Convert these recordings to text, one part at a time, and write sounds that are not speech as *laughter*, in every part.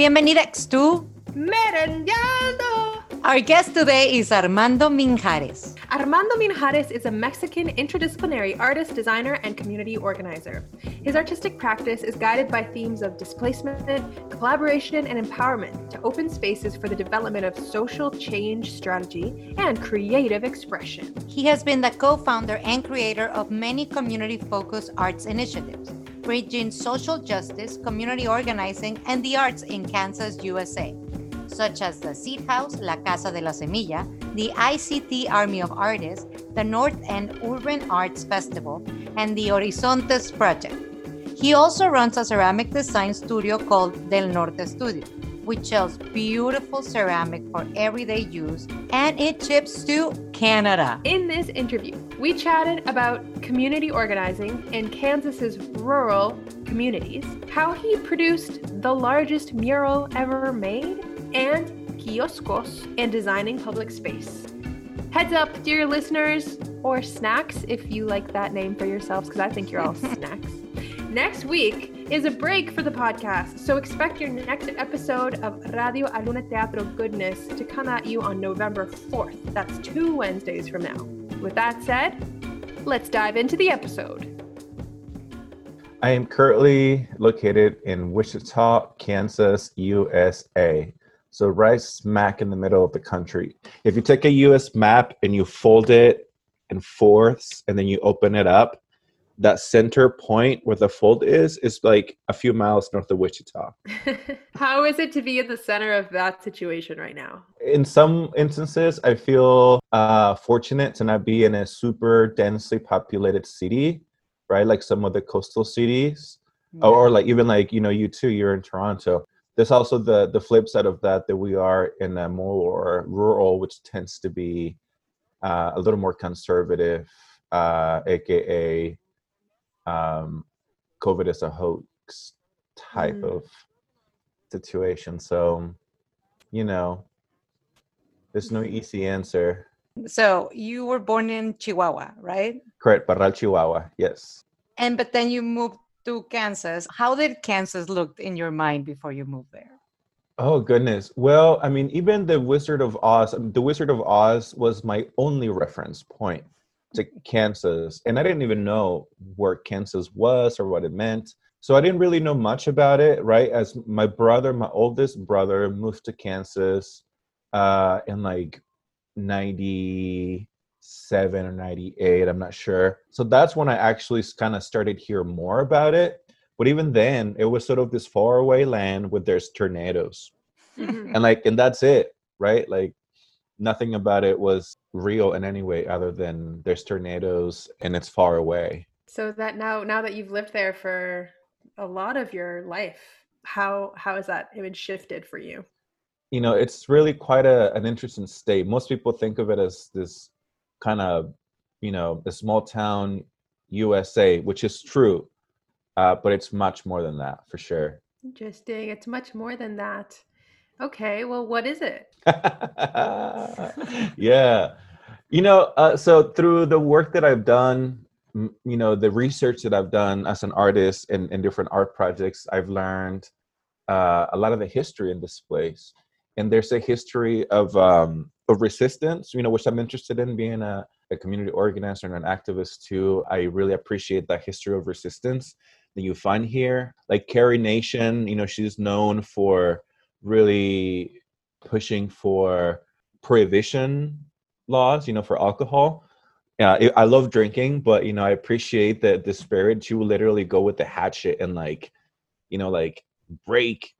Bienvenidos to Merendando. Our guest today is Armando Minjarez. Armando Minjarez is a Mexican interdisciplinary artist, designer, and community organizer. His artistic practice is guided by themes of displacement, collaboration, and empowerment to open spaces for the development of social change strategy and creative expression. He has been the co founder and creator of many community focused arts initiatives, bridging social justice, community organizing, and the arts in Kansas, USA such as the Seed House, La Casa de la Semilla, the ICT Army of Artists, the North End Urban Arts Festival, and the Horizontes Project. He also runs a ceramic design studio called Del Norte Studio, which sells beautiful ceramic for everyday use and it ships to Canada. In this interview, we chatted about community organizing in Kansas's rural communities, how he produced the largest mural ever made, and kioscos and designing public space. Heads up, dear listeners, or snacks if you like that name for yourselves, because I think you're all *laughs* snacks. Next week is a break for the podcast, so expect your next episode of Radio Aluna Teatro Goodness to come at you on November 4th. That's two Wednesdays from now. With that said, let's dive into the episode. I am currently located in Wichita, Kansas, USA. So right smack in the middle of the country. If you take a US map and you fold it in fourths and then you open it up, that center point where the fold is is like a few miles north of Wichita. *laughs* How is it to be in the center of that situation right now? In some instances, I feel uh, fortunate to not be in a super densely populated city, right? Like some of the coastal cities, yeah. or, or like even like you know you too, you're in Toronto there's also the the flip side of that that we are in a more rural, which tends to be uh, a little more conservative, uh, aka um, COVID is a hoax type mm. of situation. So, you know, there's no easy answer. So you were born in Chihuahua, right? Correct, Parral, Chihuahua. Yes. And but then you moved to Kansas. How did Kansas look in your mind before you moved there? Oh goodness. Well, I mean, even the Wizard of Oz, the Wizard of Oz was my only reference point to Kansas, and I didn't even know where Kansas was or what it meant. So I didn't really know much about it, right? As my brother, my oldest brother, moved to Kansas uh, in like 97 or 98 i'm not sure so that's when i actually kind of started hear more about it but even then it was sort of this faraway land with there's tornadoes mm-hmm. and like and that's it right like nothing about it was real in any way other than there's tornadoes and it's far away so that now now that you've lived there for a lot of your life how how has that image shifted for you you know it's really quite a, an interesting state most people think of it as this kind of you know a small town USA, which is true, uh, but it's much more than that for sure. Interesting. It's much more than that. Okay, well, what is it? *laughs* yeah, you know, uh, so through the work that I've done, you know, the research that I've done as an artist in, in different art projects, I've learned uh, a lot of the history in this place. And there's a history of um, of resistance, you know, which I'm interested in being a, a community organizer and an activist too. I really appreciate that history of resistance that you find here. Like Carrie Nation, you know, she's known for really pushing for prohibition laws, you know, for alcohol. Yeah, I love drinking, but you know, I appreciate that the spirit. She will literally go with the hatchet and like, you know, like break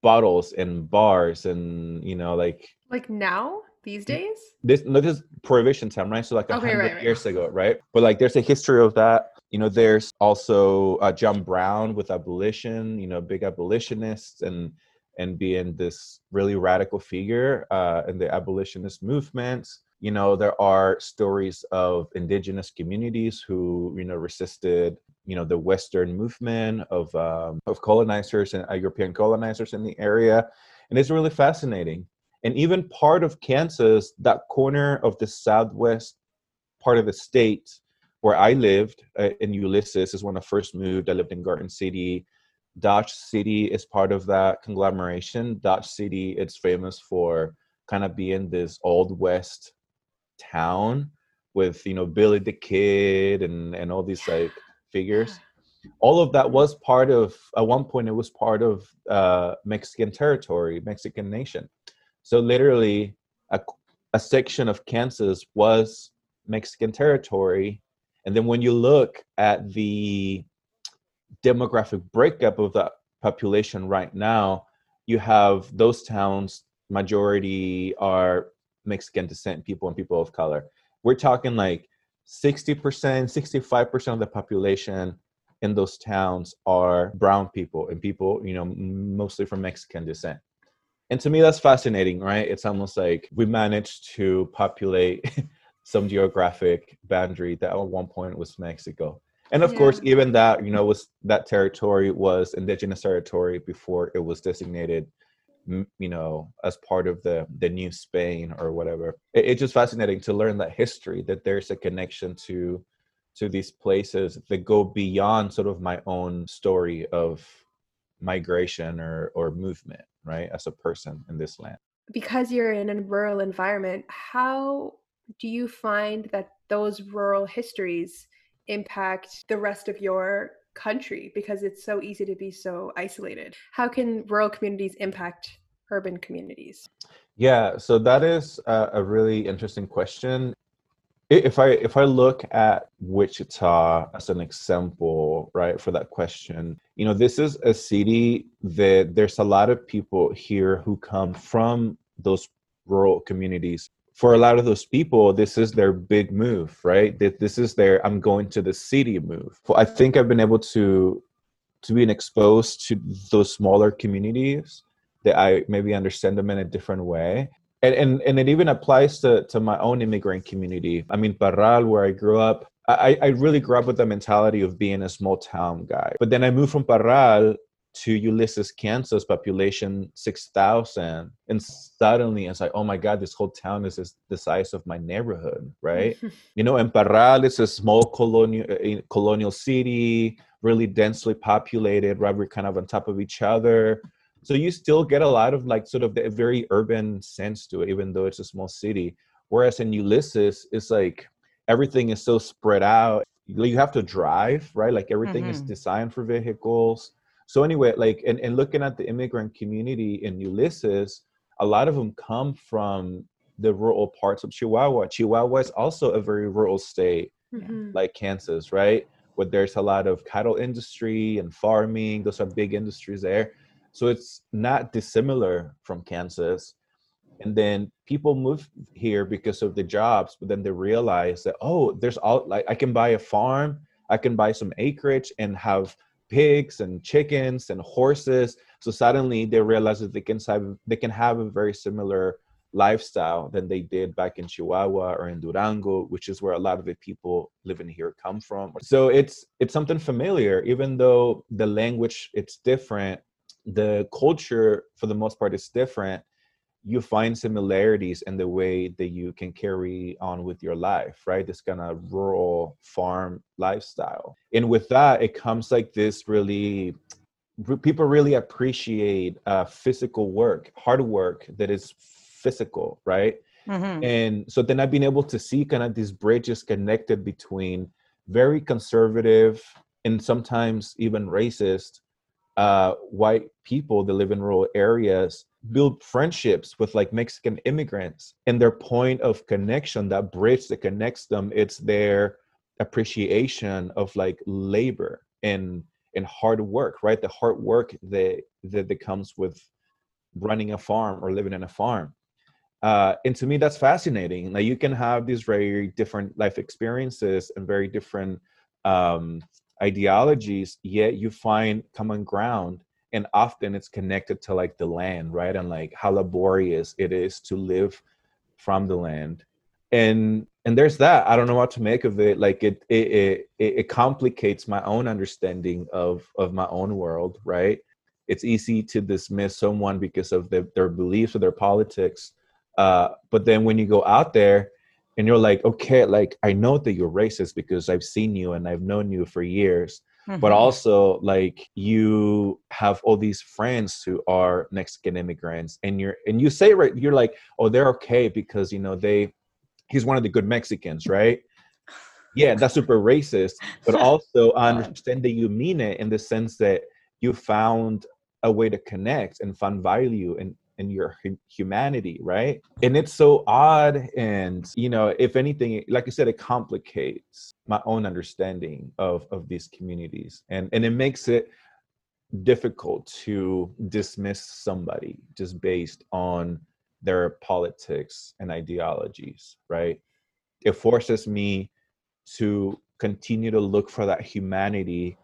bottles and bars and you know, like like now these days? This no, this is prohibition time, right? So like a okay, hundred right, right. years ago, right? But like, there's a history of that. You know, there's also uh, John Brown with abolition. You know, big abolitionists and and being this really radical figure uh, in the abolitionist movements. You know, there are stories of indigenous communities who you know resisted you know the Western movement of um, of colonizers and uh, European colonizers in the area, and it's really fascinating and even part of Kansas, that corner of the southwest part of the state where I lived uh, in Ulysses is when I first moved. I lived in Garden City, Dodge City is part of that conglomeration. Dodge City, it's famous for kind of being this old west town with you know Billy the Kid and and all these like figures. All of that was part of at one point it was part of uh, Mexican territory, Mexican nation. So literally a, a section of Kansas was Mexican territory. And then when you look at the demographic breakup of the population right now, you have those towns majority are Mexican descent people and people of color. We're talking like 60%, 65% of the population in those towns are brown people and people, you know, mostly from Mexican descent. And to me, that's fascinating, right? It's almost like we managed to populate *laughs* some geographic boundary that at one point was Mexico. And of yeah. course, even that, you know, was that territory was indigenous territory before it was designated you know as part of the the new spain or whatever it, it's just fascinating to learn that history that there's a connection to to these places that go beyond sort of my own story of migration or or movement right as a person in this land because you're in a rural environment how do you find that those rural histories impact the rest of your country because it's so easy to be so isolated. How can rural communities impact urban communities? Yeah, so that is a, a really interesting question. If I if I look at Wichita as an example, right, for that question, you know, this is a city that there's a lot of people here who come from those rural communities for a lot of those people, this is their big move, right? This is their I'm going to the city move. I think I've been able to to be exposed to those smaller communities that I maybe understand them in a different way. And, and, and it even applies to, to my own immigrant community. I mean, Parral, where I grew up, I, I really grew up with the mentality of being a small town guy. But then I moved from Parral to Ulysses, Kansas, population 6,000. And suddenly it's like, oh my God, this whole town is the size of my neighborhood, right? *laughs* you know, and Parral is a small colonial, uh, colonial city, really densely populated, right? We're kind of on top of each other. So you still get a lot of like sort of the very urban sense to it, even though it's a small city. Whereas in Ulysses, it's like everything is so spread out. You have to drive, right? Like everything mm-hmm. is designed for vehicles so anyway like and, and looking at the immigrant community in ulysses a lot of them come from the rural parts of chihuahua. Chihuahua is also a very rural state mm-hmm. like kansas right? Where there's a lot of cattle industry and farming. Those are big industries there. So it's not dissimilar from kansas. And then people move here because of the jobs but then they realize that oh there's all like i can buy a farm i can buy some acreage and have pigs and chickens and horses. So suddenly they realize that they can have they can have a very similar lifestyle than they did back in Chihuahua or in Durango, which is where a lot of the people living here come from. So it's it's something familiar, even though the language it's different, the culture for the most part is different you find similarities in the way that you can carry on with your life, right? This kind of rural farm lifestyle. And with that, it comes like this really, people really appreciate uh, physical work, hard work that is physical, right? Mm-hmm. And so then I've been able to see kind of these bridges connected between very conservative and sometimes even racist uh, white people that live in rural areas build friendships with like Mexican immigrants and their point of connection, that bridge that connects them, it's their appreciation of like labor and and hard work, right? The hard work that that, that comes with running a farm or living in a farm. Uh, and to me, that's fascinating. Like you can have these very different life experiences and very different um, ideologies, yet you find common ground and often it's connected to like the land right and like how laborious it is to live from the land. And and there's that. I don't know what to make of it. Like it it it, it complicates my own understanding of of my own world right? It's easy to dismiss someone because of the, their beliefs or their politics uh, but then when you go out there and you're like okay like i know that you're racist because i've seen you and i've known you for years but Mhm. also like you have all these friends who are Mexican immigrants, and you're and you say right, you're like, oh, they're okay because you know they, he's one of the good Mexicans, right? Yeah, that's super racist, but *laughs* also I understand that you mean it in the sense that you found a way to connect and find value in in your humanity, right? And it's so odd, and you know, if anything, like I said, it complicates my own understanding of of these communities, and and it makes it difficult to dismiss somebody just based on their politics and ideologies, right? It forces me to continue to look for that humanity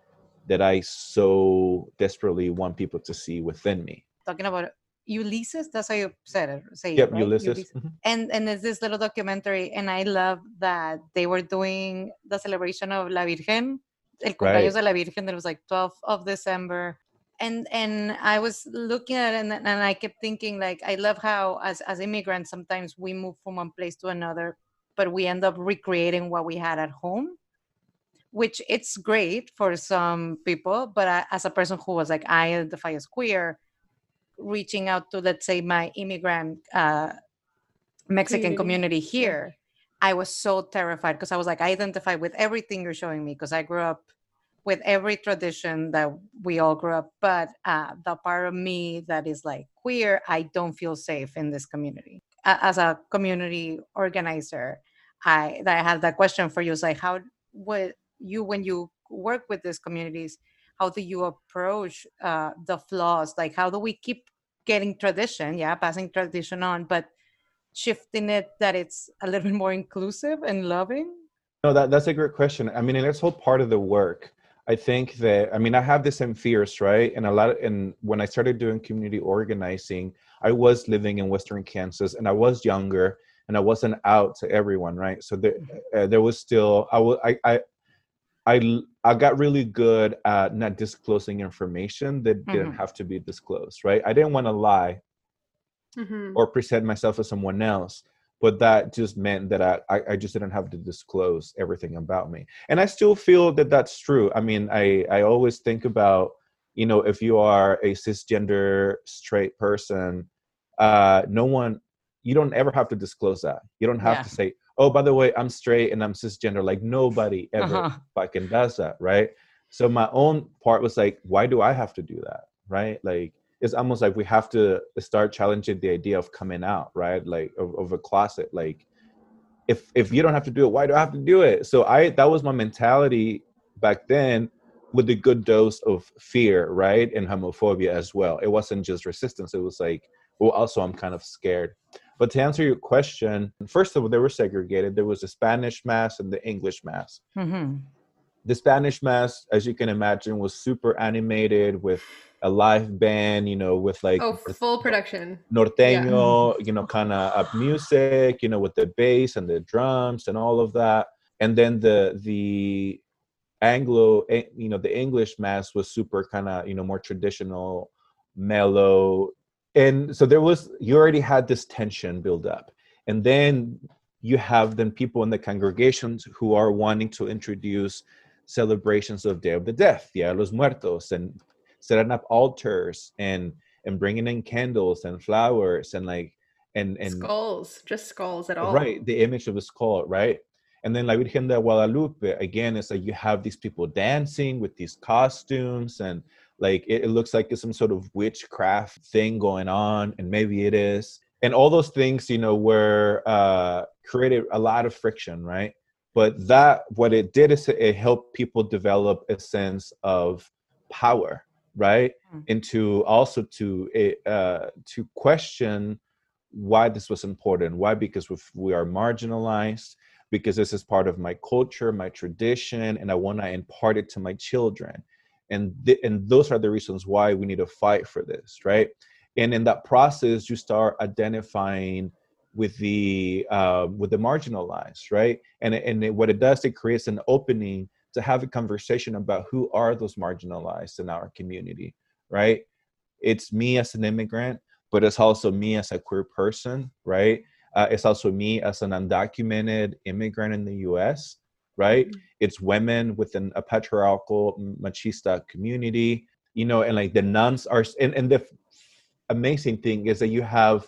that I so desperately want people to see within me. Talking about Ulysses, that's how you said it. Say it, Yep, right? Ulysses. Mhm. and and it's this little documentary and i love that they were doing the celebration of la virgen el cumpleaños Right. de la virgen that was like 12th of december and and i was looking at it and, and i kept thinking like i love how as as immigrants sometimes we move from one place to another but we end up recreating what we had at home which it's great for some people but I, as a person who was like i identify as queer reaching out to let's say my immigrant uh, Mexican Community, here, I was so terrified because I was like, I identify with everything you're showing me because I grew up with every tradition that we all grew up. But uh, the part of me that is like queer, I don't feel safe in this community. A- As a community organizer, I that I had that question for you. Is like, how would you when you work with these communities? How do you approach uh, the flaws? Like, how do we keep getting tradition? Yeah, passing tradition on, but shifting it that it's a little bit more inclusive and loving? No, that that's a great question. I mean, and it's all part of the work. I think that I mean I have the same fears, right? And a lot. Of, and when I started doing community organizing, I was living in Western Kansas, and I was younger, and I wasn't out to everyone, right? So there, uh, there was still I I I. I got really good at not disclosing information that didn't Mhm. have to be disclosed, right? I didn't want to lie Mhm. or present myself as someone else but that just meant that I, I I just didn't have to disclose everything about me and i still feel that that's true i mean i i always think about you know if you are a cisgender straight person uh no one you don't ever have to disclose that you don't have Yeah. to say oh by the way i'm straight and i'm cisgender. Like nobody ever Uh-huh. fucking does that right? So my own part was like why do i have to do that right? Like it's almost like we have to start challenging the idea of coming out right? Like of, of a closet. Like if if you don't have to do it why do i have to do it? So i that was my mentality back then with a good dose of fear right? And homophobia as well. It wasn't just resistance. It was like well also i'm kind of scared but to answer your question first of all they were segregated there was the spanish mass and the english mass hmm the Spanish Mass, as you can imagine, was super animated with a live band, you know, with like Oh, the full production. norteño, you know, kind of up music, you know, with the bass and the drums and all of that. And then the the Anglo, eh, you know, the English Mass was super kind of, you know, more traditional, mellow. And so there was, you already had this tension build up. And then you have then people in the congregations who are wanting to introduce celebrations of Day of the Death, Dia de los Muertos, and setting up altars and and bringing in candles and flowers and like and and skulls, just skulls at all. right the image of the skull right and then la virgen de guadalupe again it's like you have these people dancing with these costumes and like it, it looks like it's some sort of witchcraft thing going on and maybe it is. And all those things you know were uh created a lot of friction right? But that what it did is it helped people develop a sense of power right? Mm. and to also to uh to question why this was important. Why? Because we we are marginalized because this is part of my culture my tradition and i want to impart it to my children and th- and those are the reasons why we need to fight for this right? And in that process you start identifying with the uh, with the marginalized right? And and it, what it does it creates an opening to have a conversation about who are those marginalized in our community right? It's me as an immigrant but it's also me as a queer person right? Uh, it's also me as an undocumented immigrant in the us right mm-hmm. it's women within a patriarchal machista community you know and like the nuns are and, and the amazing thing is that you have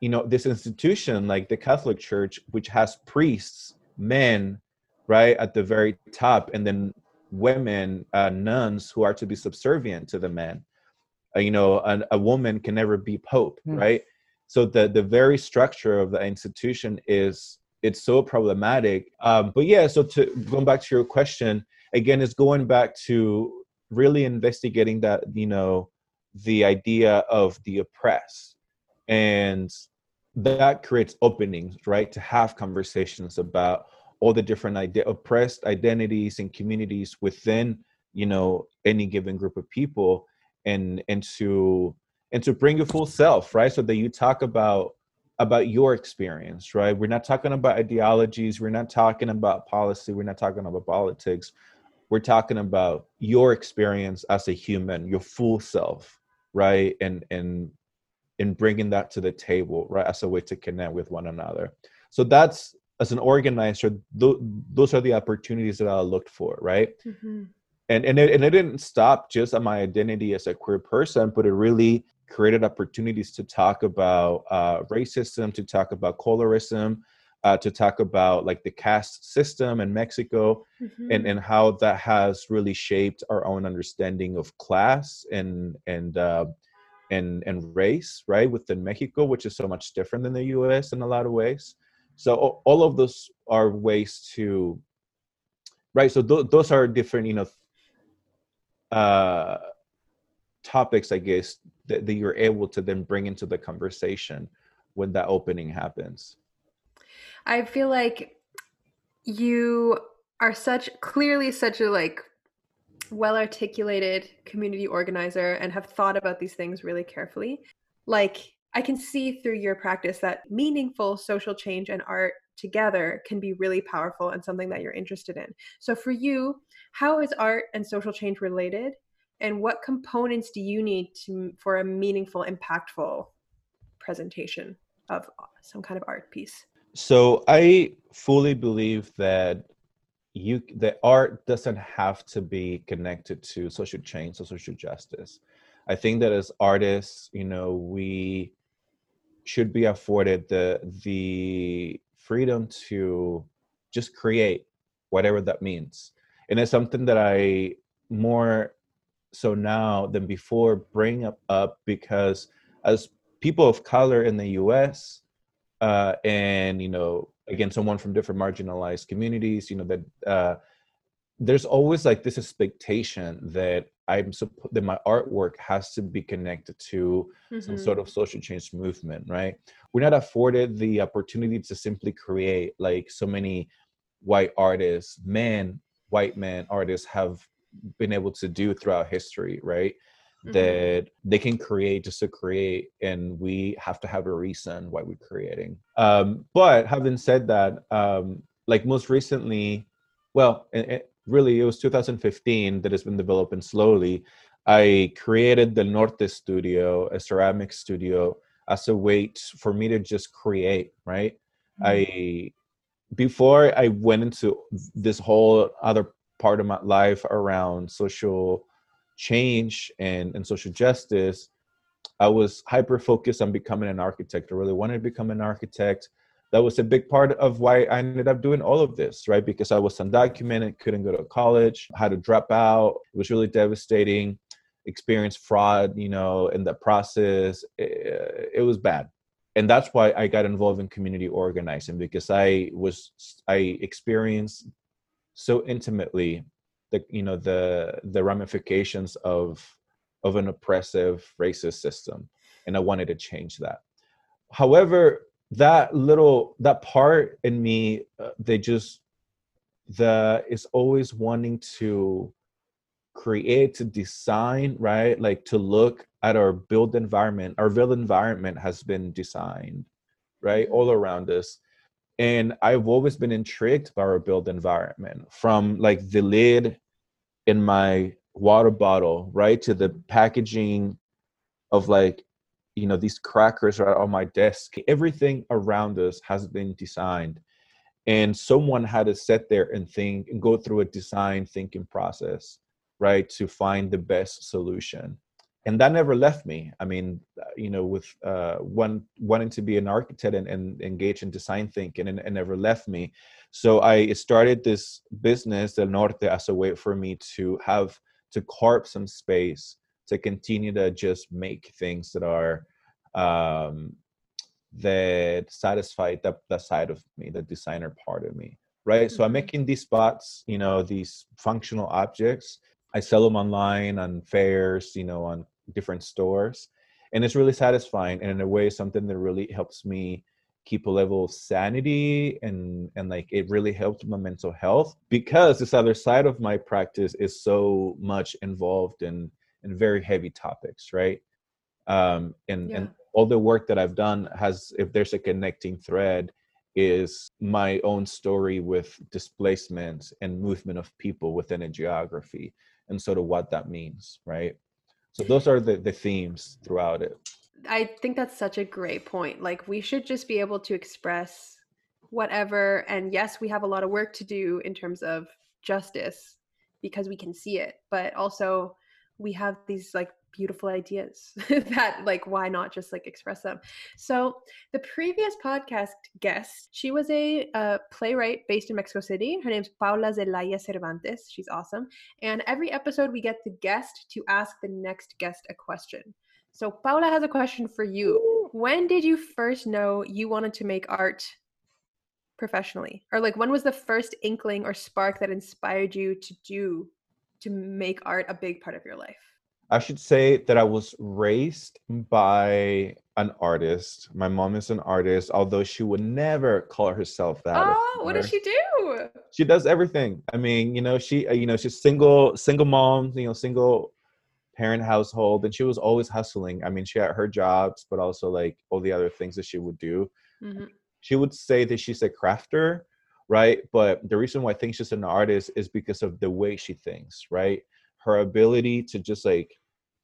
you know this institution like the catholic church which has priests men right at the very top and then women uh, nuns who are to be subservient to the men uh, you know an, a woman can never be pope mm. right so the the very structure of the institution is it's so problematic. Um, but yeah so to going back to your question again it's going back to really investigating that you know the idea of the oppressed. And that creates openings right to have conversations about all the different ide- oppressed identities and communities within you know any given group of people and and to and to bring your full self right? So that you talk about about your experience right? We're not talking about ideologies we're not talking about policy we're not talking about politics. We're talking about your experience as a human your full self right? And and and bringing that to the table right? As a way to connect with one another. So that's as an organizer th- those are the opportunities that i looked for right? Mm-hmm. and and it, and it didn't stop just on my identity as a queer person but it really created opportunities to talk about uh, racism to talk about colorism uh, to talk about like the caste system in mexico mm-hmm. and and how that has really shaped our own understanding of class and and uh, and and race right within mexico which is so much different than the us in a lot of ways so all of those are ways to right so th- those are different you know uh topics i guess that, that you're able to then bring into the conversation when that opening happens i feel like you are such clearly such a like well articulated community organizer and have thought about these things really carefully like I can see through your practice that meaningful social change and art together can be really powerful and something that you're interested in. So, for you, how is art and social change related? And what components do you need to, for a meaningful, impactful presentation of uh, some kind of art piece? So, I fully believe that you the art doesn't have to be connected to social change or social justice. I think that as artists, you know, we should be afforded the the freedom to just create whatever that means and it's something that i more so now than before bring up, up because as people of color in the us uh, and you know again someone from different marginalized communities you know that uh, there's always like this expectation that I'm that my artwork has to be connected to mm-hmm. some sort of social change movement, right? We're not afforded the opportunity to simply create like so many white artists, men, white men artists have been able to do throughout history, right? Mm-hmm. That they can create just to create, and we have to have a reason why we're creating. Um, but having said that, um, like most recently, well, really it was 2015 that has been developing slowly i created the norte studio a ceramic studio as a way for me to just create right mm-hmm. i before i went into this whole other part of my life around social change and, and social justice i was hyper focused on becoming an architect i really wanted to become an architect that was a big part of why I ended up doing all of this, right? Because I was undocumented, couldn't go to college, had to drop out. It was really devastating. Experienced fraud, you know, in the process. It, it was bad. And that's why I got involved in community organizing because I was I experienced so intimately the you know the the ramifications of of an oppressive racist system and I wanted to change that. However, that little that part in me uh, they just the is always wanting to create to design right like to look at our built environment our built environment has been designed right all around us and i've always been intrigued by our built environment from like the lid in my water bottle right to the packaging of like you know these crackers are on my desk. Everything around us has been designed. And someone had to sit there and think and go through a design thinking process right to find the best solution and that never left me. I mean uh, you know with uh one wanting to be an architect and, and engage in design thinking and it never left me. So i started this business del norte as a way for me to have to carve some space to continue to just make things that are um that satisfy the, side of me the designer part of me right? So i'm mm-hmm. making these spots you know these functional objects. I sell them online on fairs you know on different stores and it's really satisfying and in a way something that really helps me keep a level of sanity and and like it really helped my mental health because this other side of my practice is so much involved in in very heavy topics right um and yeah. and all the work that i've done has if there's a connecting thread is my own story with displacement and movement of people within a geography and sort of what that means right so those are the, the themes throughout it. I think that's such a great point. Like we should just be able to express whatever. And yes, we have a lot of work to do in terms of justice because we can see it, but also we have these like beautiful ideas *laughs* that like why not just like express them? So the previous podcast guest she was a uh, playwright based in mexico city. Her name's paula zelaya cervantes. She's awesome. And every episode we get the guest to ask the next guest a question. So paula has a question for you. When did you first know you wanted to make art professionally? Or like when was the first inkling or spark that inspired you to do to make art a big part of your life I should say that I was raised by an artist. My mom is an artist, although she would never call herself that. Oh, what does she do? She does everything. I mean, you know, she, uh, you know, she's single, single mom, you know, single parent household, and she was always hustling. I mean, she had her jobs, but also like all the other things that she would do. Mm-hmm. She would say that she's a crafter, right? But the reason why I think she's an artist is because of the way she thinks, right? Her ability to just like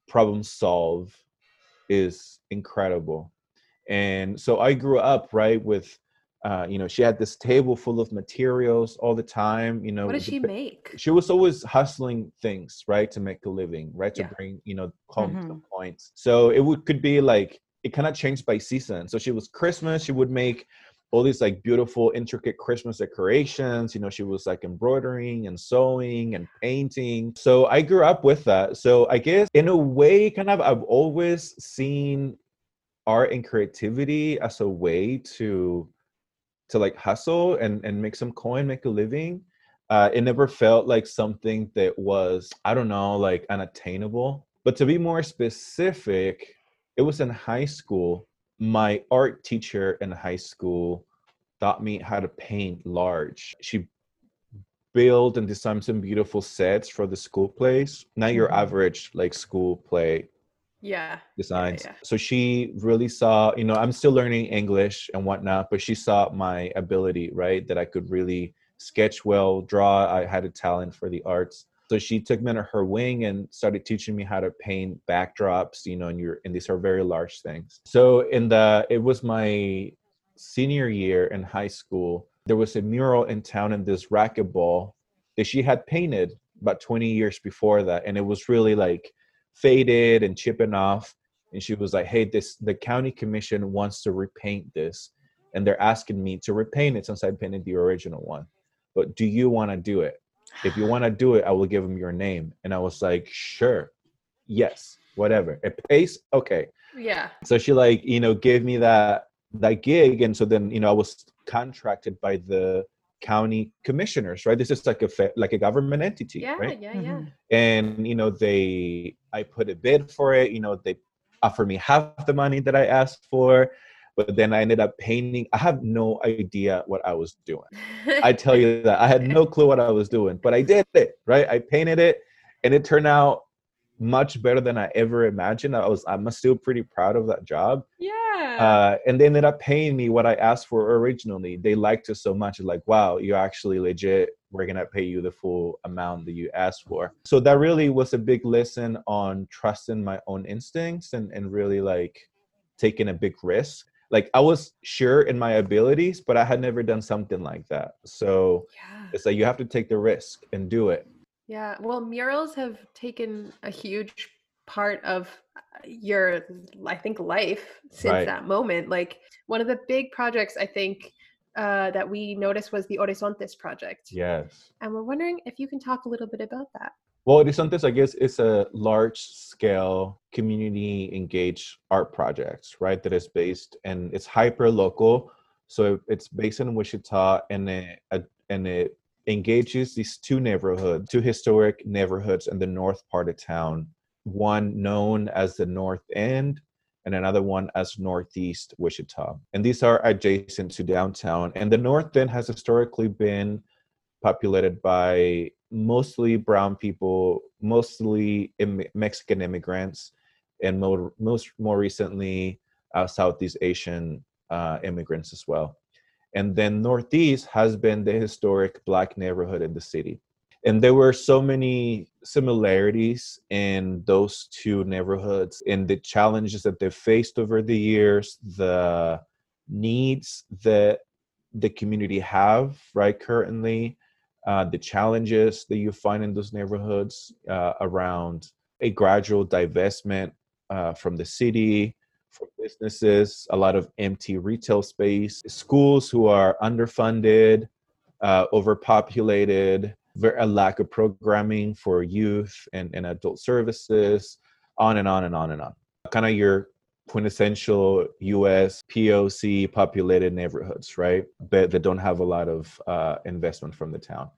problem solve is incredible and so i grew up right with uh, you know she had this table full of materials all the time you know what did she make she was always hustling things right to make a living right to yeah. bring you know home mm-hmm. points so it would could be like it kind of changed by season so she was christmas she would make all these like beautiful intricate christmas decorations you know she was like embroidering and sewing and painting. So i grew up with that. So i guess in a way kind of i've always seen art and creativity as a way to to like hustle and and make some coin make a living. Uh, it never felt like something that was i don't know like unattainable. But to be more specific it was in high school my art teacher in high school taught me how to paint large. She built and designed some beautiful sets for the school plays. Not your mm-hmm. average like school play yeah designs yeah, yeah. so she really saw you know i'm still learning english and whatnot but she saw my ability right that i could really sketch well draw i had a talent for the arts so she took me under her wing and started teaching me how to paint backdrops you know and you're and these are very large things. So in the it was my senior year in high school there was a mural in town in this racquetball that she had painted about 20 years before that and it was really like faded and chipping off. And she was like hey this the county commission wants to repaint this and they're asking me to repaint it since i painted the original one but do you want to do it if you want to do it, I will give him your name. And I was like, sure, yes, whatever. It pays, okay. Yeah. So she like, you know, gave me that that gig, and so then you know I was contracted by the county commissioners, right? This is like a like a government entity, yeah, right? Yeah, yeah, yeah. Mm-hmm. And you know, they I put a bid for it. You know, they offer me half the money that I asked for but then I ended up painting. I have no idea what I was doing. I *laughs* tell you that I had no clue what I was doing, but I did it, right? I painted it and it turned out much better than I ever imagined. I was I'm still pretty proud of that job. Yeah. Uh, and they ended up paying me what I asked for originally. They liked it so much, like, wow, you're actually legit. We're gonna pay you the full amount that you asked for. So that really was a big lesson on trusting my own instincts and, and really like taking a big risk like I was sure in my abilities, but I had never done something like that. So Yeah. it's like you have to take the risk and do it. Yeah. Well, murals have taken a huge part of uh, your, I think, life since Right. that moment. Like one of the big projects I think uh, that we noticed was the Horizontes project. Yes. And we're wondering if you can talk a little bit about that. Well, Horizontes, I guess, is a large scale community engaged art project, right? That is based and it's hyper local. So it's based in Wichita and it, uh, and it engages these two neighborhoods, two historic neighborhoods in the north part of town, one known as the North End and another one as Northeast Wichita. And these are adjacent to downtown. And the North End has historically been populated by mostly brown people, mostly Im- Mexican immigrants, and more, most more recently uh, Southeast Asian uh, immigrants as well. And then Northeast has been the historic black neighborhood in the city. And there were so many similarities in those two neighborhoods in the challenges that they faced over the years, the needs that the community have right currently uh, the challenges that you find in those neighborhoods uh, around a gradual divestment uh, from the city for businesses a lot of empty retail space schools who are underfunded uh, overpopulated a lack of programming for youth and, and adult services on and on and on and on. Kind of your quintessential US POC populated neighborhoods, right? That, that don't have a lot of uh, investment from the town.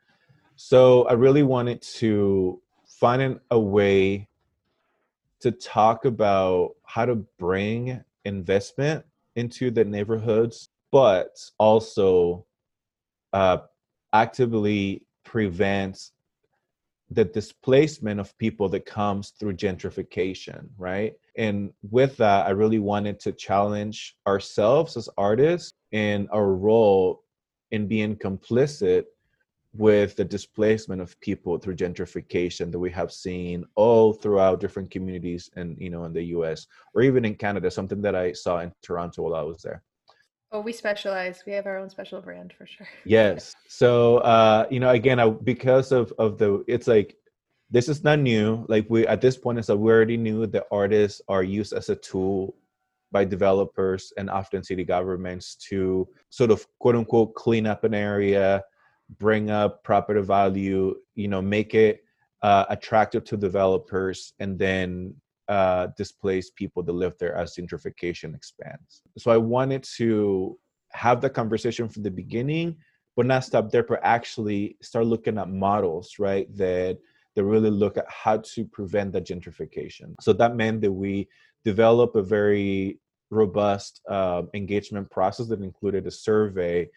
So I really wanted to find a way to talk about how to bring investment into the neighborhoods, but also uh, actively prevent the displacement of people that comes through gentrification, right? And with that, I really wanted to challenge ourselves as artists and our role in being complicit with the displacement of people through gentrification that we have seen all throughout different communities and you know in the US or even in Canada something that I saw in Toronto while I was there We specialize. We have our own special brand for sure. *laughs* Yes. So uh, you know, again, I, because of of the, it's like this is not new. Like we at this point, it's like we already knew that artists are used as a tool by developers and often city governments to sort of quote unquote clean up an area, bring up property value, you know, make it uh, attractive to developers, and then uh, displace people that live there as gentrification expands. So I wanted to have the conversation from the beginning, but not stop there, but actually start looking at models, right? That that really look at how to prevent that gentrification. So that meant that we develop a very robust uh, engagement process that included a survey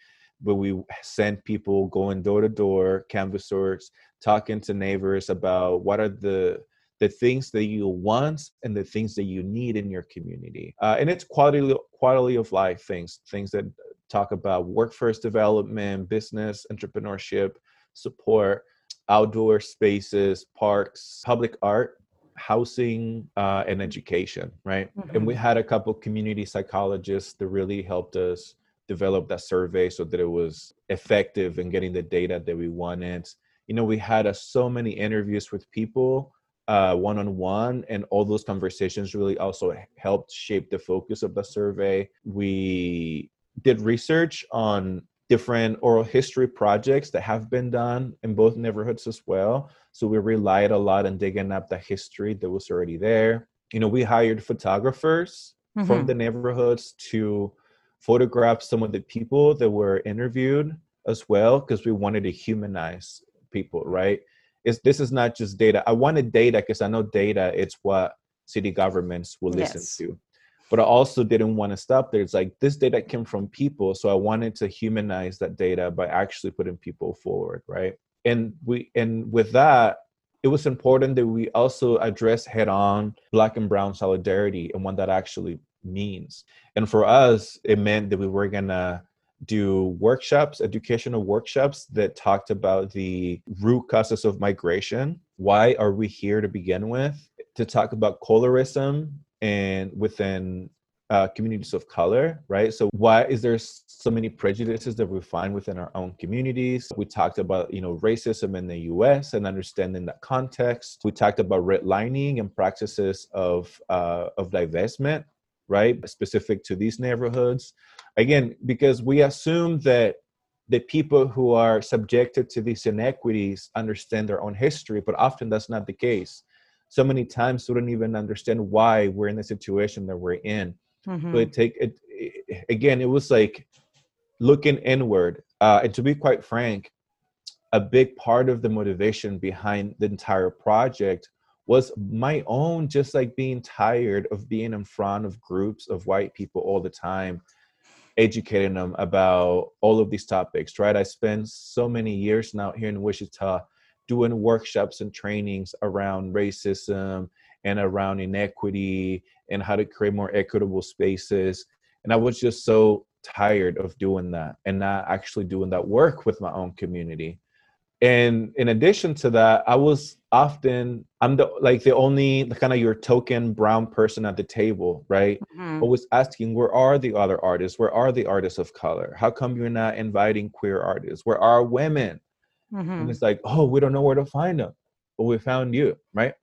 but we sent people going door to door canvassers talking to neighbors about what are the the things that you want and the things that you need in your community uh, and it's quality quality of life things things that talk about workforce development business entrepreneurship support outdoor spaces parks public art housing uh, and education right? And we had a couple community psychologists that really helped us develop that survey so that it was effective in getting the data that we wanted. You know we had uh, so many interviews with people uh, one-on-one and all those conversations really also helped shape the focus of the survey. We did research on different oral history projects that have been done in both neighborhoods as well. So we relied a lot on digging up the history that was already there. You know we hired photographers from Mhm. the neighborhoods to photograph some of the people that were interviewed as well because we wanted to humanize people right it's, this is not just data. I wanted data because i know data it's what city governments will listen Yes. to. But i also didn't want to stop there. It's like this data came from people so i wanted to humanize that data by actually putting people forward right? And we and with that it was important that we also address head on black and brown solidarity and what that actually means. And for us it meant that we were gonna do workshops educational workshops that talked about the root causes of migration why are we here to begin with to talk about colorism and within uh, communities of color, right? So why is there so many prejudices that we find within our own communities? We talked about, you know, racism in the U.S. and understanding that context. We talked about redlining and practices of uh, of divestment, right, specific to these neighborhoods. Again, because we assume that the people who are subjected to these inequities understand their own history, but often that's not the case. So many times we don't even understand why we're in the situation that we're in. Mm-hmm. But it take it, it, again. It was like looking inward. Uh, and to be quite frank, a big part of the motivation behind the entire project was my own just like being tired of being in front of groups of white people all the time educating them about all of these topics, right? I spent so many years now here in Wichita doing workshops and trainings around racism and around inequity and how to create more equitable spaces. And I was just so tired of doing that and not actually doing that work with my own community and in addition to that i was often i'm the like the only kind of your token brown person at the table right? Mm-hmm. always asking where are the other artists? Where are the artists of color? How come you're not inviting queer artists? Where are women? Mm-hmm. and it's like oh we don't know where to find them but we found you right?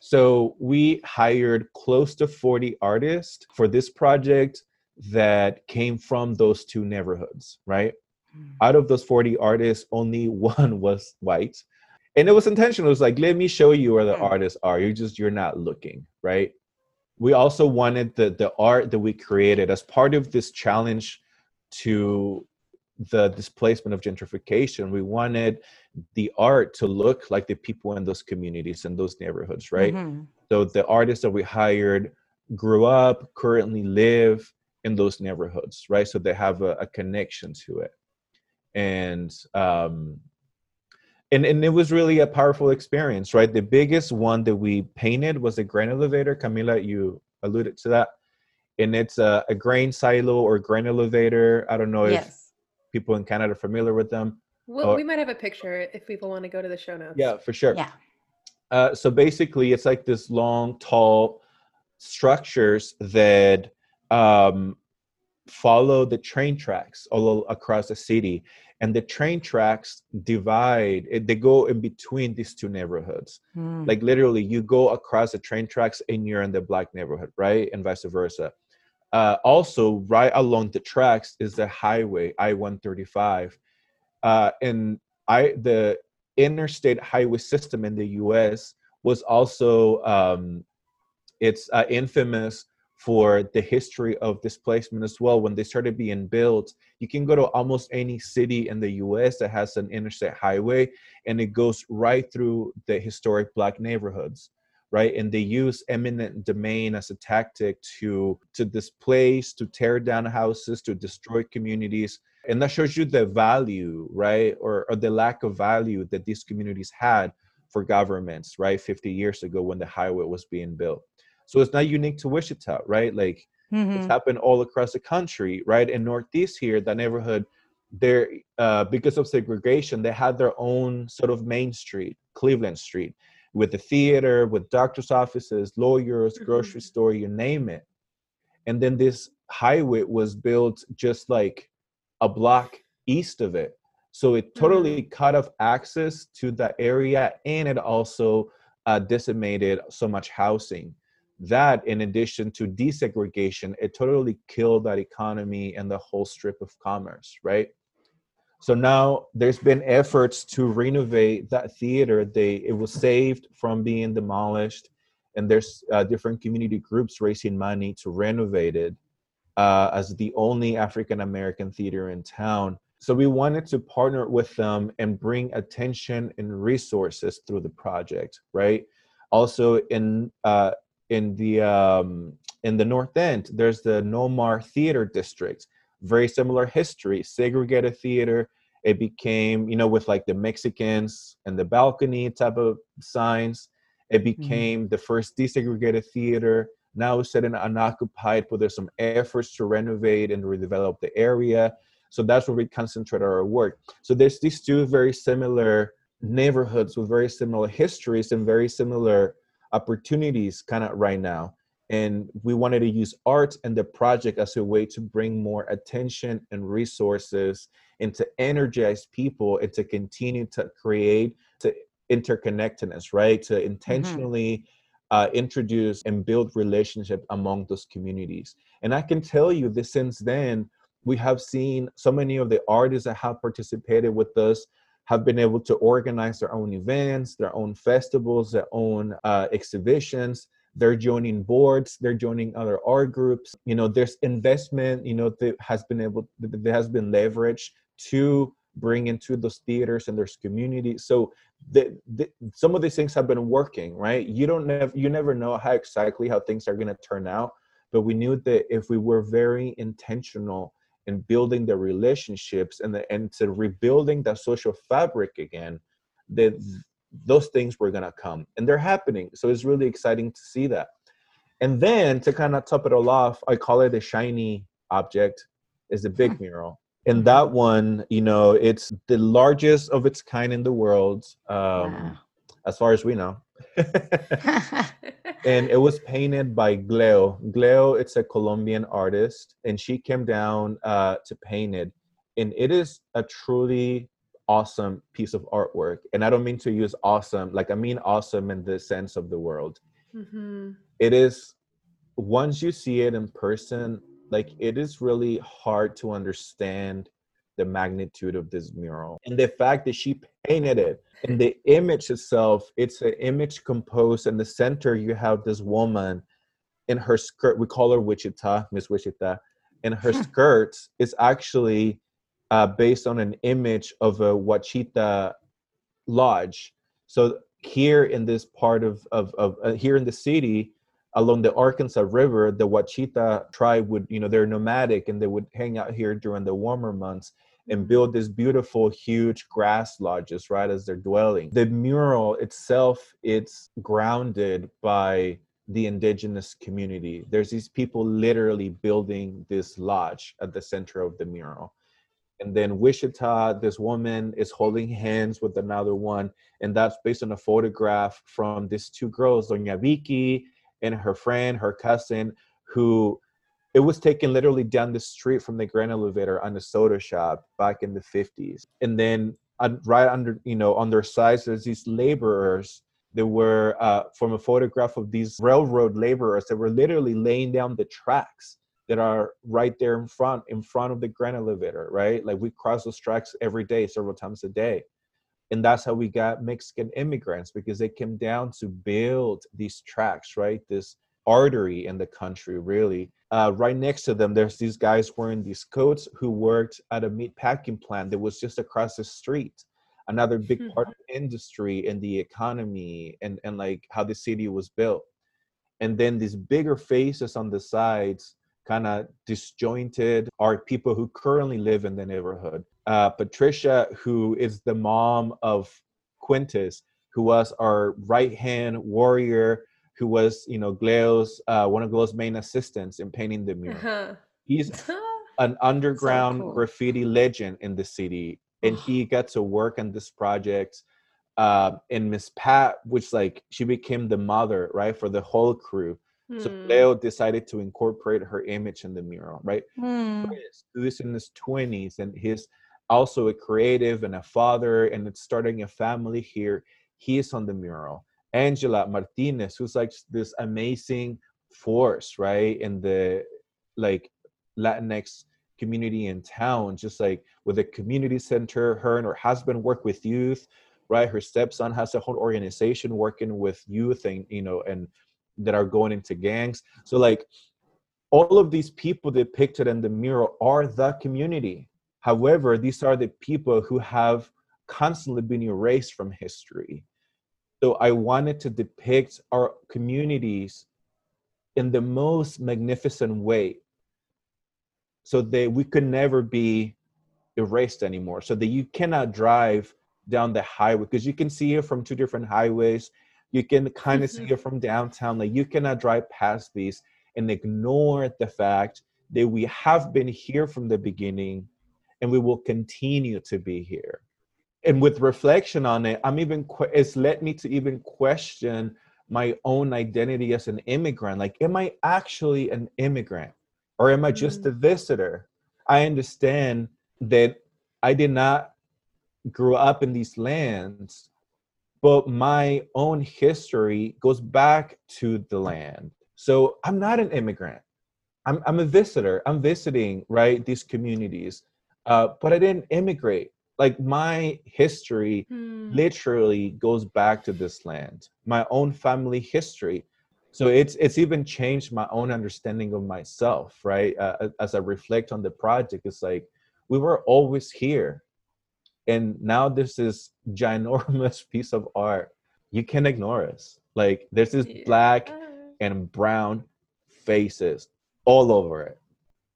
So we hired close to 40 artists for this project that came from those two neighborhoods right Mm. out of those 40 artists only *laughs* one was white. And it was intentional. It was like let me show you where the mm. artists are. You're just you're not looking right? We also wanted the the art that we created as part of this challenge to the displacement of gentrification. We wanted the art to look like the people in those communities and those neighborhoods right? Mm-hmm. so the artists that we hired grew up currently live in those neighborhoods right? So they have a, a connection to it and um, and and it was really a powerful experience, right? The biggest one that we painted was a grain elevator. Camila, you alluded to that, and it's a, a grain silo or grain elevator. I don't know yes. if people in Canada are familiar with them. Well, or, we might have a picture if people want to go to the show notes. Yeah, for sure. Yeah. Uh, so basically, it's like this long, tall structures that um, follow the train tracks all across the city and the train tracks divide they go in between these two neighborhoods. Mm. like literally you go across the train tracks and you're in the black neighborhood right? And vice versa. Uh, also right along the tracks is the highway i-135 uh, and i the interstate highway system in the us was also um, it's uh, infamous for the history of displacement as well. When they started being built, you can go to almost any city in the US that has an interstate highway and it goes right through the historic black neighborhoods right? And they use eminent domain as a tactic to to displace to tear down houses to destroy communities. And that shows you the value right? Or, or the lack of value that these communities had for governments right? 50 years ago when the highway was being built so it's not unique to Wichita, right? Like mm-hmm. it's happened all across the country, right? In Northeast here, that neighborhood, there uh, because of segregation, they had their own sort of main street, Cleveland Street, with the theater, with doctors' offices, lawyers, mm-hmm. grocery store, you name it. And then this highway was built just like a block east of it. So it totally mm-hmm. cut off access to that area and it also uh, decimated so much housing that in addition to desegregation it totally killed that economy and the whole strip of commerce right? So now there's been efforts to renovate that theater. They it was saved from being demolished and there's uh, different community groups raising money to renovate it uh, as the only african american theater in town. So we wanted to partner with them and bring attention and resources through the project right? Also in uh, in the um, in the North End, there's the Nomar Theater District. Very similar history, segregated theater. It became, you know, with like the Mexicans and the balcony type of signs. It mm-hmm. became mm-hmm. the first desegregated theater. Now it's set in unoccupied, but there's some efforts to renovate and redevelop the area. So that's where we concentrate our work. So there's these two very similar neighborhoods with very similar histories and very similar opportunities kind of right now and we wanted to use art and the project as a way to bring more attention and resources and to energize people and to continue to create to interconnectedness right to intentionally mm-hmm. uh, introduce and build relationship among those communities and i can tell you that since then we have seen so many of the artists that have participated with us have been able to organize their own events their own festivals their own uh, exhibitions. They're joining boards they're joining other art groups. You know there's investment you know that has been able that has been leveraged to bring into those theaters and there's community so the, the, some of these things have been working right? You don't never you never know how exactly how things are going to turn out but we knew that if we were very intentional in building the relationships and the, and to rebuilding that social fabric again that those things were going to come and they're happening so it's really exciting to see that and then to kind of top it all off i call it a shiny object is a big hmm. mural and mm-hmm. that one you know it's the largest of its kind in the world um, wow. as far as we know *laughs* and it was painted by gleo. Gleo it's a colombian artist and she came down uh, to paint it. And it is a truly awesome piece of artwork. And i don't mean to use awesome like i mean awesome in the sense of the world. Mm-hmm. it is once you see it in person like it is really hard to understand the magnitude of this mural and the fact that she painted it and the image itself it's an image composed in the center you have this woman in her skirt we call her wichita miss wichita and her *laughs* skirt is actually uh, based on an image of a Wichita lodge. So here in this part of of, of uh, here in the city, along the Arkansas River, the Wichita tribe would, you know, they're nomadic and they would hang out here during the warmer months and mm-hmm. build this beautiful, huge grass lodges right as their dwelling. The mural itself, it's grounded by the indigenous community. There's these people literally building this lodge at the center of the mural and then Wichita, this woman is holding hands with another one, and that's based on a photograph from these two girls, Doña Vicky and her friend, her cousin, who it was taken literally down the street from the grain elevator on the soda shop back in the 50s. And then uh, right under, you know, on their sides, there's these laborers that were uh, from a photograph of these railroad laborers that were literally laying down the tracks that are right there in front in front of the grain elevator right? Like we cross those tracks every day several times a day. And that's how we got mexican immigrants because they came down to build these tracks right? This artery in the country really uh, right next to them there's these guys wearing these coats who worked at a meat packing plant that was just across the street another big mm-hmm. part of the industry and the economy and and like how the city was built and then these bigger faces on the sides kind of disjointed are people who currently live in the neighborhood. Uh, Patricia, who is the mom of Quintus, who was our right hand warrior, who was, you know, Gleo's, uh, one of Gleo's main assistants in painting the mural. Uh-huh. He's *laughs* an underground so cool. graffiti legend in the city, and he got to work on this project. Uh, and Miss Pat, which like she became the mother, right, for the whole crew. So hmm. Gleo decided to incorporate her image in the mural, right? Hmm. Chris, who is in his 20s and he's also a creative and a father and it's starting a family here. He is on the mural. Angela Martinez, who's like this amazing force, right? In the like Latinx community in town, just like with a community center, her and her husband work with youth, right? Her stepson has a whole organization working with youth and you know and that are going into gangs. So like all of these people depicted in the mural are the community. However, these are the people who have constantly been erased from history. So I wanted to depict our communities in the most magnificent way so that we could never be erased anymore so that you cannot drive down the highway because you can see it from two different highways you can kind of mm-hmm. see it from downtown. Like you cannot drive past these and ignore the fact that we have been here from the beginning and we will continue to be here. And with reflection on it, I'm even it's led me to even question my own identity as an immigrant. Like, am I actually an immigrant or am I just Mm. a visitor? I understand that I did not grow up in these lands, but my own history goes back to the land. So I'm not an immigrant. I'm, I'm a visitor. I'm visiting, right, these communities. Uh, but I didn't immigrate. Like my history Hmm. literally goes back to this land my own family history. So it's it's even changed my own understanding of myself right? Uh, as i reflect on the project it's like we were always here. And now there's this ginormous *laughs* piece of art. You can't ignore us. Like there's this Yeah. black and brown faces all over it.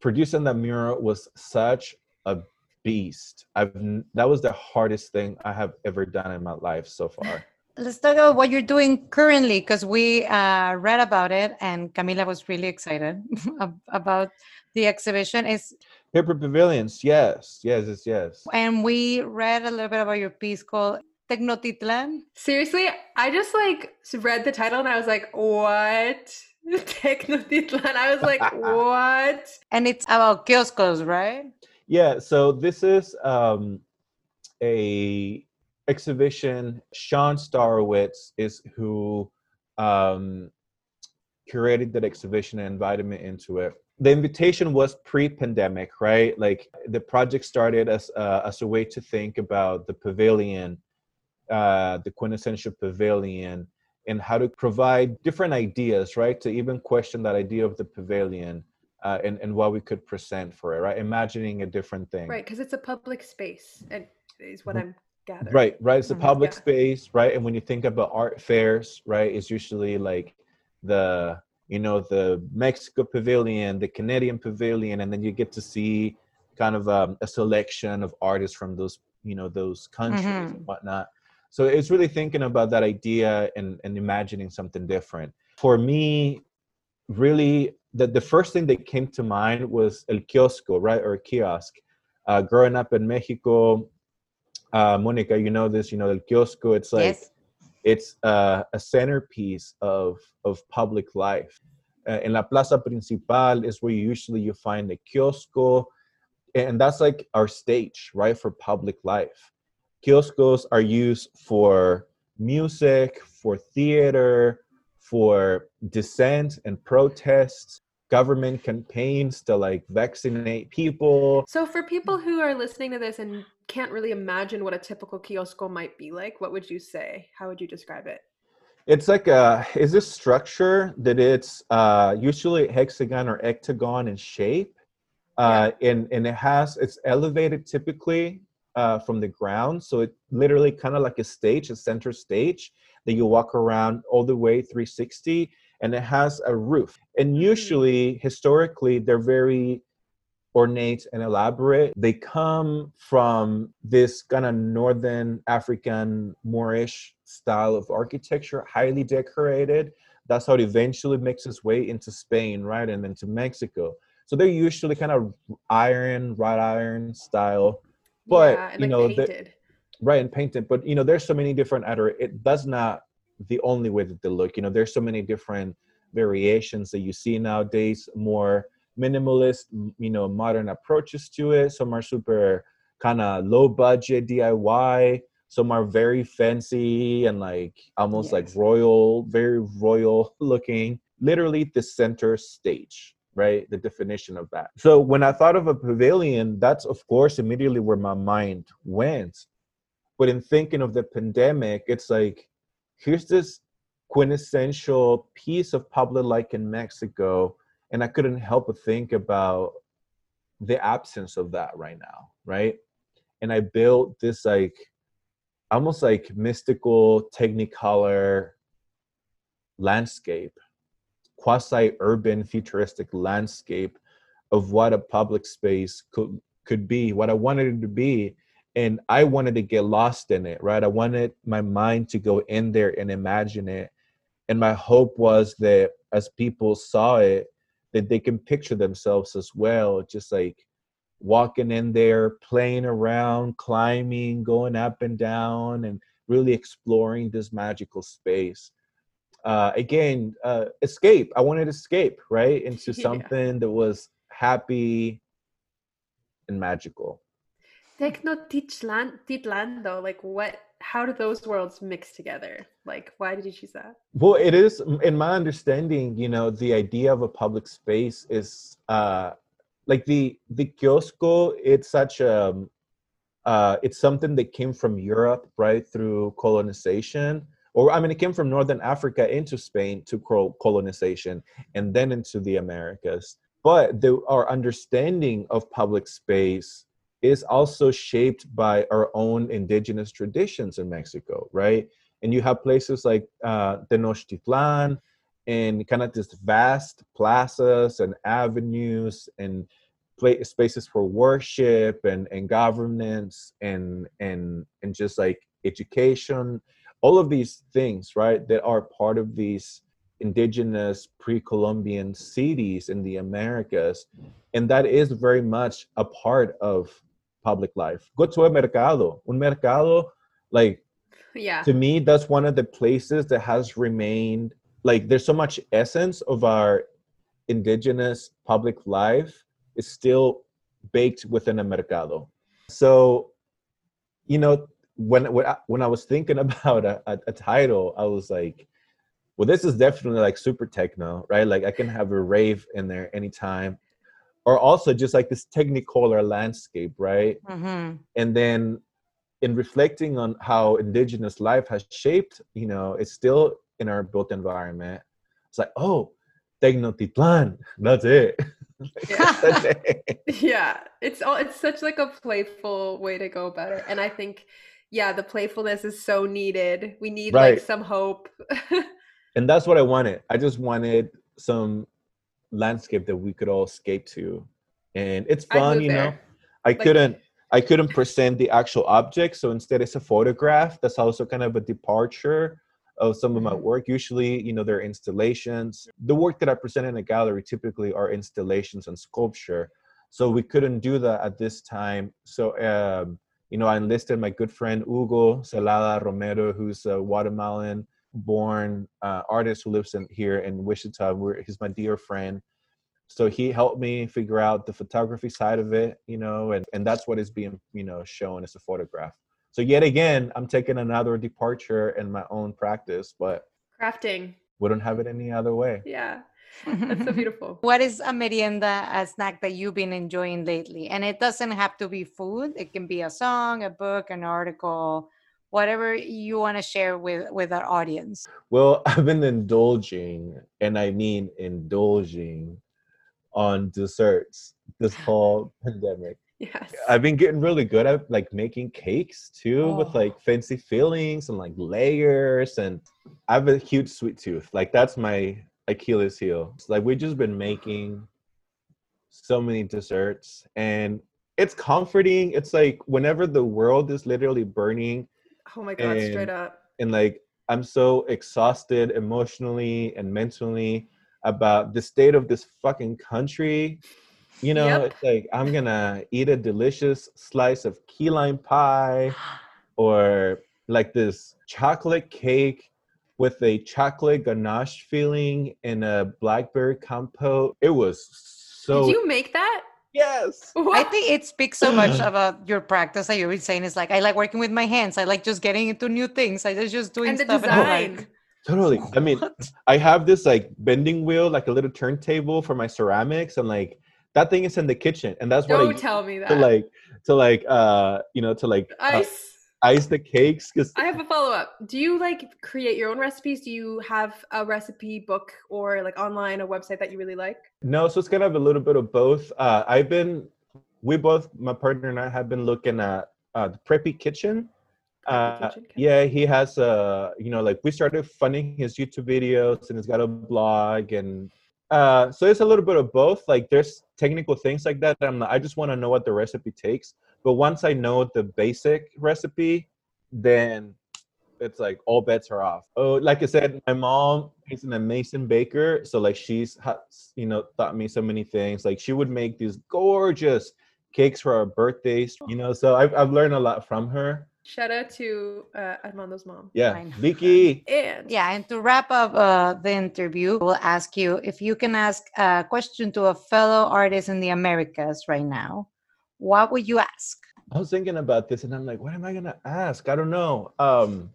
Producing the mural was such a beast i've that was the hardest thing i have ever done in my life so far *laughs* Let's talk about what you're doing currently, because we uh, read about it, and Camila was really excited *laughs* about the exhibition. Is paper pavilions yes yes yes yes and we read a little bit about your piece called Tecnotitlan. Seriously, I just like read the title and I was like, what? *laughs* Tecnotitlan. I was like, what? And it's about kioscos, right? Yeah so this is um a exhibition. Sean starowitz is who um curated that exhibition and invited me into it. The invitation was pre-pandemic right? Like the project started as uh, as a way to think about the pavilion uh the quintessential pavilion and how to provide different ideas right? To even question that idea of the pavilion uh, and, and what we could present for it right imagining a different thing Right, because it's a public space, and is what. I'm gathering. Right, right. It's a Mhm. public Yeah. space, right? And when you think about art fairs, right, it's usually like the you know the Mexico Pavilion, the Canadian Pavilion, and then you get to see kind of um, a selection of artists from those you know those countries Mhm. and whatnot. So it's really thinking about that idea and, and imagining something different. For me, really, the, the first thing that came to mind was el kiosco, right, or kiosk. Uh, growing up in Mexico, uh, Monica, you know this, you know, el kiosco, it's like, yes. it's uh, a centerpiece of, of public life. Uh, in La Plaza Principal is where usually you find the kiosco, and that's like our stage, right, for public life. Kioscos are used for music, for theater, for dissent and protests, government campaigns to like vaccinate people. So, for people who are listening to this and can't really imagine what a typical kiosco might be like, what would you say? How would you describe it? It's like a is this structure that it's uh, usually hexagon or octagon in shape, uh, and and it has it's elevated typically uh, from the ground, so it literally kind of like a stage, a center stage that you walk around all the way 360, and it has a roof. And mm. usually, historically, they're very ornate and elaborate. They come from this kind of northern African Moorish style of architecture, highly decorated. That's how it eventually makes its way into Spain, right, and then to Mexico. So they're usually kind of iron, wrought iron style, but yeah, you like know, right, and painted. But you know, there's so many different other. It does not the only way that they look. You know, there's so many different variations that you see nowadays. More minimalist, you know, modern approaches to it. Some are super kind of low budget DIY. Some are very fancy and like almost like royal, very royal *laughs* looking. Literally the center stage, right? The definition of that. So when I thought of a pavilion, that's of course immediately where my mind went. But in thinking of the pandemic, it's like, here's this quintessential piece of public life in Mexico and I couldn't help but think about the absence of that right now, right? And I built this like almost like mystical technicolor landscape, quasi urban futuristic landscape of what a public space could could be, what I wanted it to be. And I wanted to get lost in it, right? I wanted my mind to go in there and imagine it. And my hope was that as people saw it, that they can picture themselves as well, just like walking in there, playing around, climbing, going up and down, and really exploring this magical space. uh, again, uh, escape. I wanted to escape, right, into *laughs* Yeah. something that was happy and magical. Titlando, like what? How do those worlds mix together? Like, why did you choose that? Well, it is, in my understanding, you know, the idea of a public space is uh, like the the kiosco. It's such a, uh, it's something that came from Europe, right, through colonization. Or I mean, it came from Northern Africa into Spain to colonization, and then into the Americas. But the, our understanding of public space is also shaped by our own indigenous traditions in Mexico, right? and you have places like uh, Tenochtitlan and kind of this vast plazas and avenues and pla- spaces for worship and, and governance and and and just like education all of these things right that are part of these indigenous pre-columbian cities in the americas and that is very much a part of public life. Go to a mercado. Un mercado like Yeah. to me that's one of the places that has remained like there's so much essence of our indigenous public life is still baked within a mercado. So you know when when I, when I was thinking *laughs* about a, a, a title i was like well this is definitely like super techno right? Like i can have a rave in there anytime or also just like this technicolor landscape right? Mhm. and then in reflecting on how indigenous life has shaped you know it's still in our built environment. It's like oh tecnotitlan that's it. Yeah. that's *laughs* it yeah it's all it's such like a playful way to go about it. And i think yeah the playfulness is so needed. We need Right. like some hope. *laughs* And that's what i wanted. I just wanted some landscape that we could all escape to. And it's fun you know? there. i Like- couldn't i couldn't present the actual object so instead it's a photograph that's also kind of a departure of some of my Mhm. work. Usually you know they're installations. The work that i present in a gallery typically are installations and sculpture. So we couldn't do that at this time. So um, you know i enlisted my good friend hugo celada romero who's a guatemalan born uh, artist who lives in here in wichita We're, he's my dear friend. So he helped me figure out the photography side of it you know and, and that's what is being you know shown as a photograph. So yet again i'm taking another departure in my own practice but crafting. wouldn't have it any other way. Yeah. That's so *laughs* beautiful. What is a merienda, a snack that you've been enjoying lately? And it doesn't have to be food. It can be a song, a book, an article, whatever you want to share with with our audience. well *laughs* i've been indulging and i mean indulging on desserts this *laughs* whole pandemic yes I've been getting really good at like making cakes too with Oh. like fancy fillings and like layers and I have a huge sweet tooth. Like that's my Achilles heel. It's like we've just been making so many desserts and it's comforting. It's like whenever the world is literally burning oh my god straight up and like I'm so exhausted emotionally and mentally about the state of this fucking country. You know, Yep. it's like I'm gonna eat a delicious slice of key lime pie *sighs* or like this chocolate cake with a chocolate ganache filling and a blackberry compote. It was so did you make that yes. *laughs* I think it speaks so much *laughs* about your practice that you've been saying. It's like I like working with my hands. I like just getting into new things. I just just doing and the stuff. and I'm like, Totally. I mean, I have this like bending wheel, like a little turntable for my ceramics, and like that thing is in the kitchen, and that's what I don't use tell me that to like to like uh you know to like uh, ice ice the cakes because I have a follow up. Do you like create your own recipes? Do you have a recipe book or like online a website that you really like? no, so it's kind of a little bit of both. Uh, I've been we both my partner and I have been looking at uh, the Preppy Kitchen. Uh, yeah, he has uh you know like we started funding his YouTube videos and he's got a blog and uh so it's a little bit of both. Like there's technical things like that. that I'm not, I just want to know what the recipe takes. But once I know the basic recipe, then it's like all bets are off. Oh, like I said, my mom is an amazing baker, so like she's ha- you know taught me so many things. Like she would make these gorgeous cakes for our birthdays, you know. So I've I've learned a lot from her. Shout out to uh, Armando's mom. Yeah, Vicky. And Yeah, and to wrap up uh, the interview, we'll ask you if you can ask a question to a fellow artist in the Americas right now, what would you ask? I was thinking about this and I'm like, what am I gonna ask? I don't know. Um,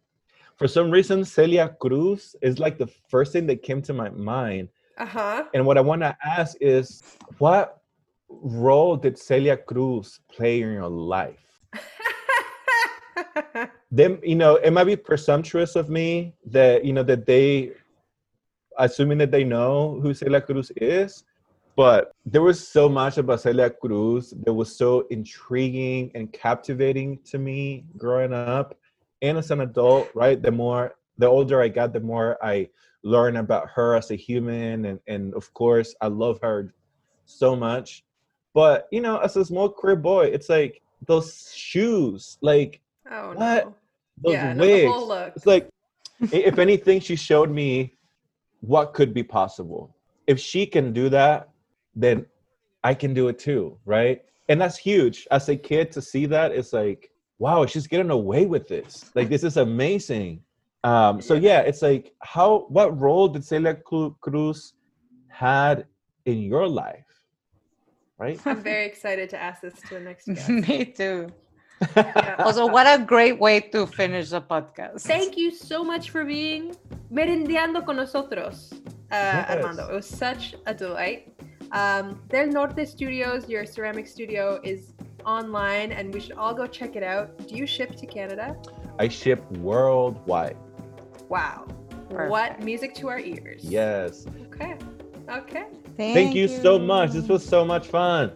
for some reason, Celia Cruz is like the first thing that came to my mind. uh huh. And what I want to ask is, what role did Celia Cruz play in your life? *laughs* then, you know, it might be presumptuous of me that you know that they, assuming that they know who Celia Cruz is, but there was so much about Celia Cruz that was so intriguing and captivating to me growing up, and as an adult. Right, the more, the older I got, the more I learned about her as a human, and and of course, I love her so much. But you know, as a small queer boy, it's like those shoes, like oh What? no. those Yeah, no, wigs. look. It's like, if anything, she showed me what could be possible. If she can do that, then I can do it too, right? And that's huge. As a kid, to see that, it's like, wow, she's getting away with this. Like, this is amazing. Um, so yeah, it's like, how, what role did Celia Cruz had in your life, right? I'm very excited to ask this to the next *laughs* guest. Me too. Yeah. Also, what a great way to finish the podcast. Thank you so much for being merendeando con nosotros, uh, Armando. It was such a delight. Um, Del Norte Studios, your ceramic studio, is online, and we should all go check it out. Do you ship to Canada? I ship worldwide. Wow. What music to our ears? Yes. Okay. Okay. Thank, you so much. This was so much fun.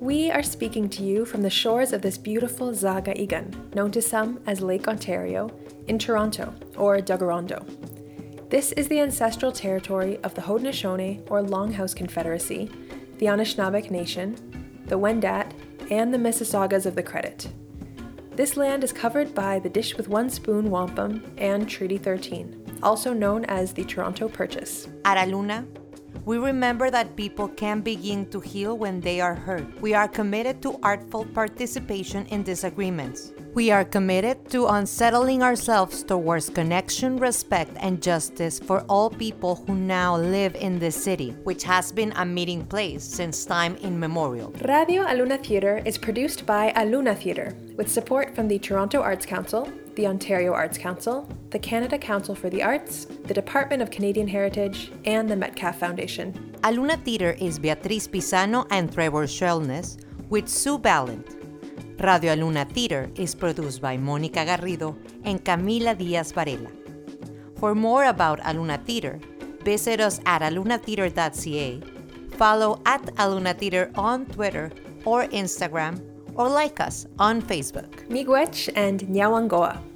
We are speaking to you from the shores of this beautiful Zaga Igan, known to some as Lake Ontario, in Toronto, or Tkaronto. This is the ancestral territory of the Haudenosaunee or Longhouse Confederacy, the Anishinaabeg Nation, the Wendat, and the Mississaugas of the Credit. This land is covered by the Dish with One Spoon Wampum and Treaty 13, also known as the Toronto Purchase. At Aluna, we remember that people can begin to heal when they are hurt. We are committed to artful participation in disagreements. We are committed to unsettling ourselves towards connection, respect, and justice for all people who now live in this city, which has been a meeting place since time immemorial. Radio Aluna Theatre is produced by Aluna Theatre with support from the Toronto Arts Council, the Ontario Arts Council, the Canada Council for the Arts, the Department of Canadian Heritage, and the Metcalf Foundation. Aluna Theater is Beatriz Pizano and Trevor Schwellnus with Sue Ballant. Radio Aluna Theater is produced by Mónica Garrido and Camila Diaz Varela. For more about Aluna Theater, visit us at alunatheater.ca, follow at Aluna Theater on Twitter or Instagram, or like us on Facebook. Miigwech and Nyawangoa.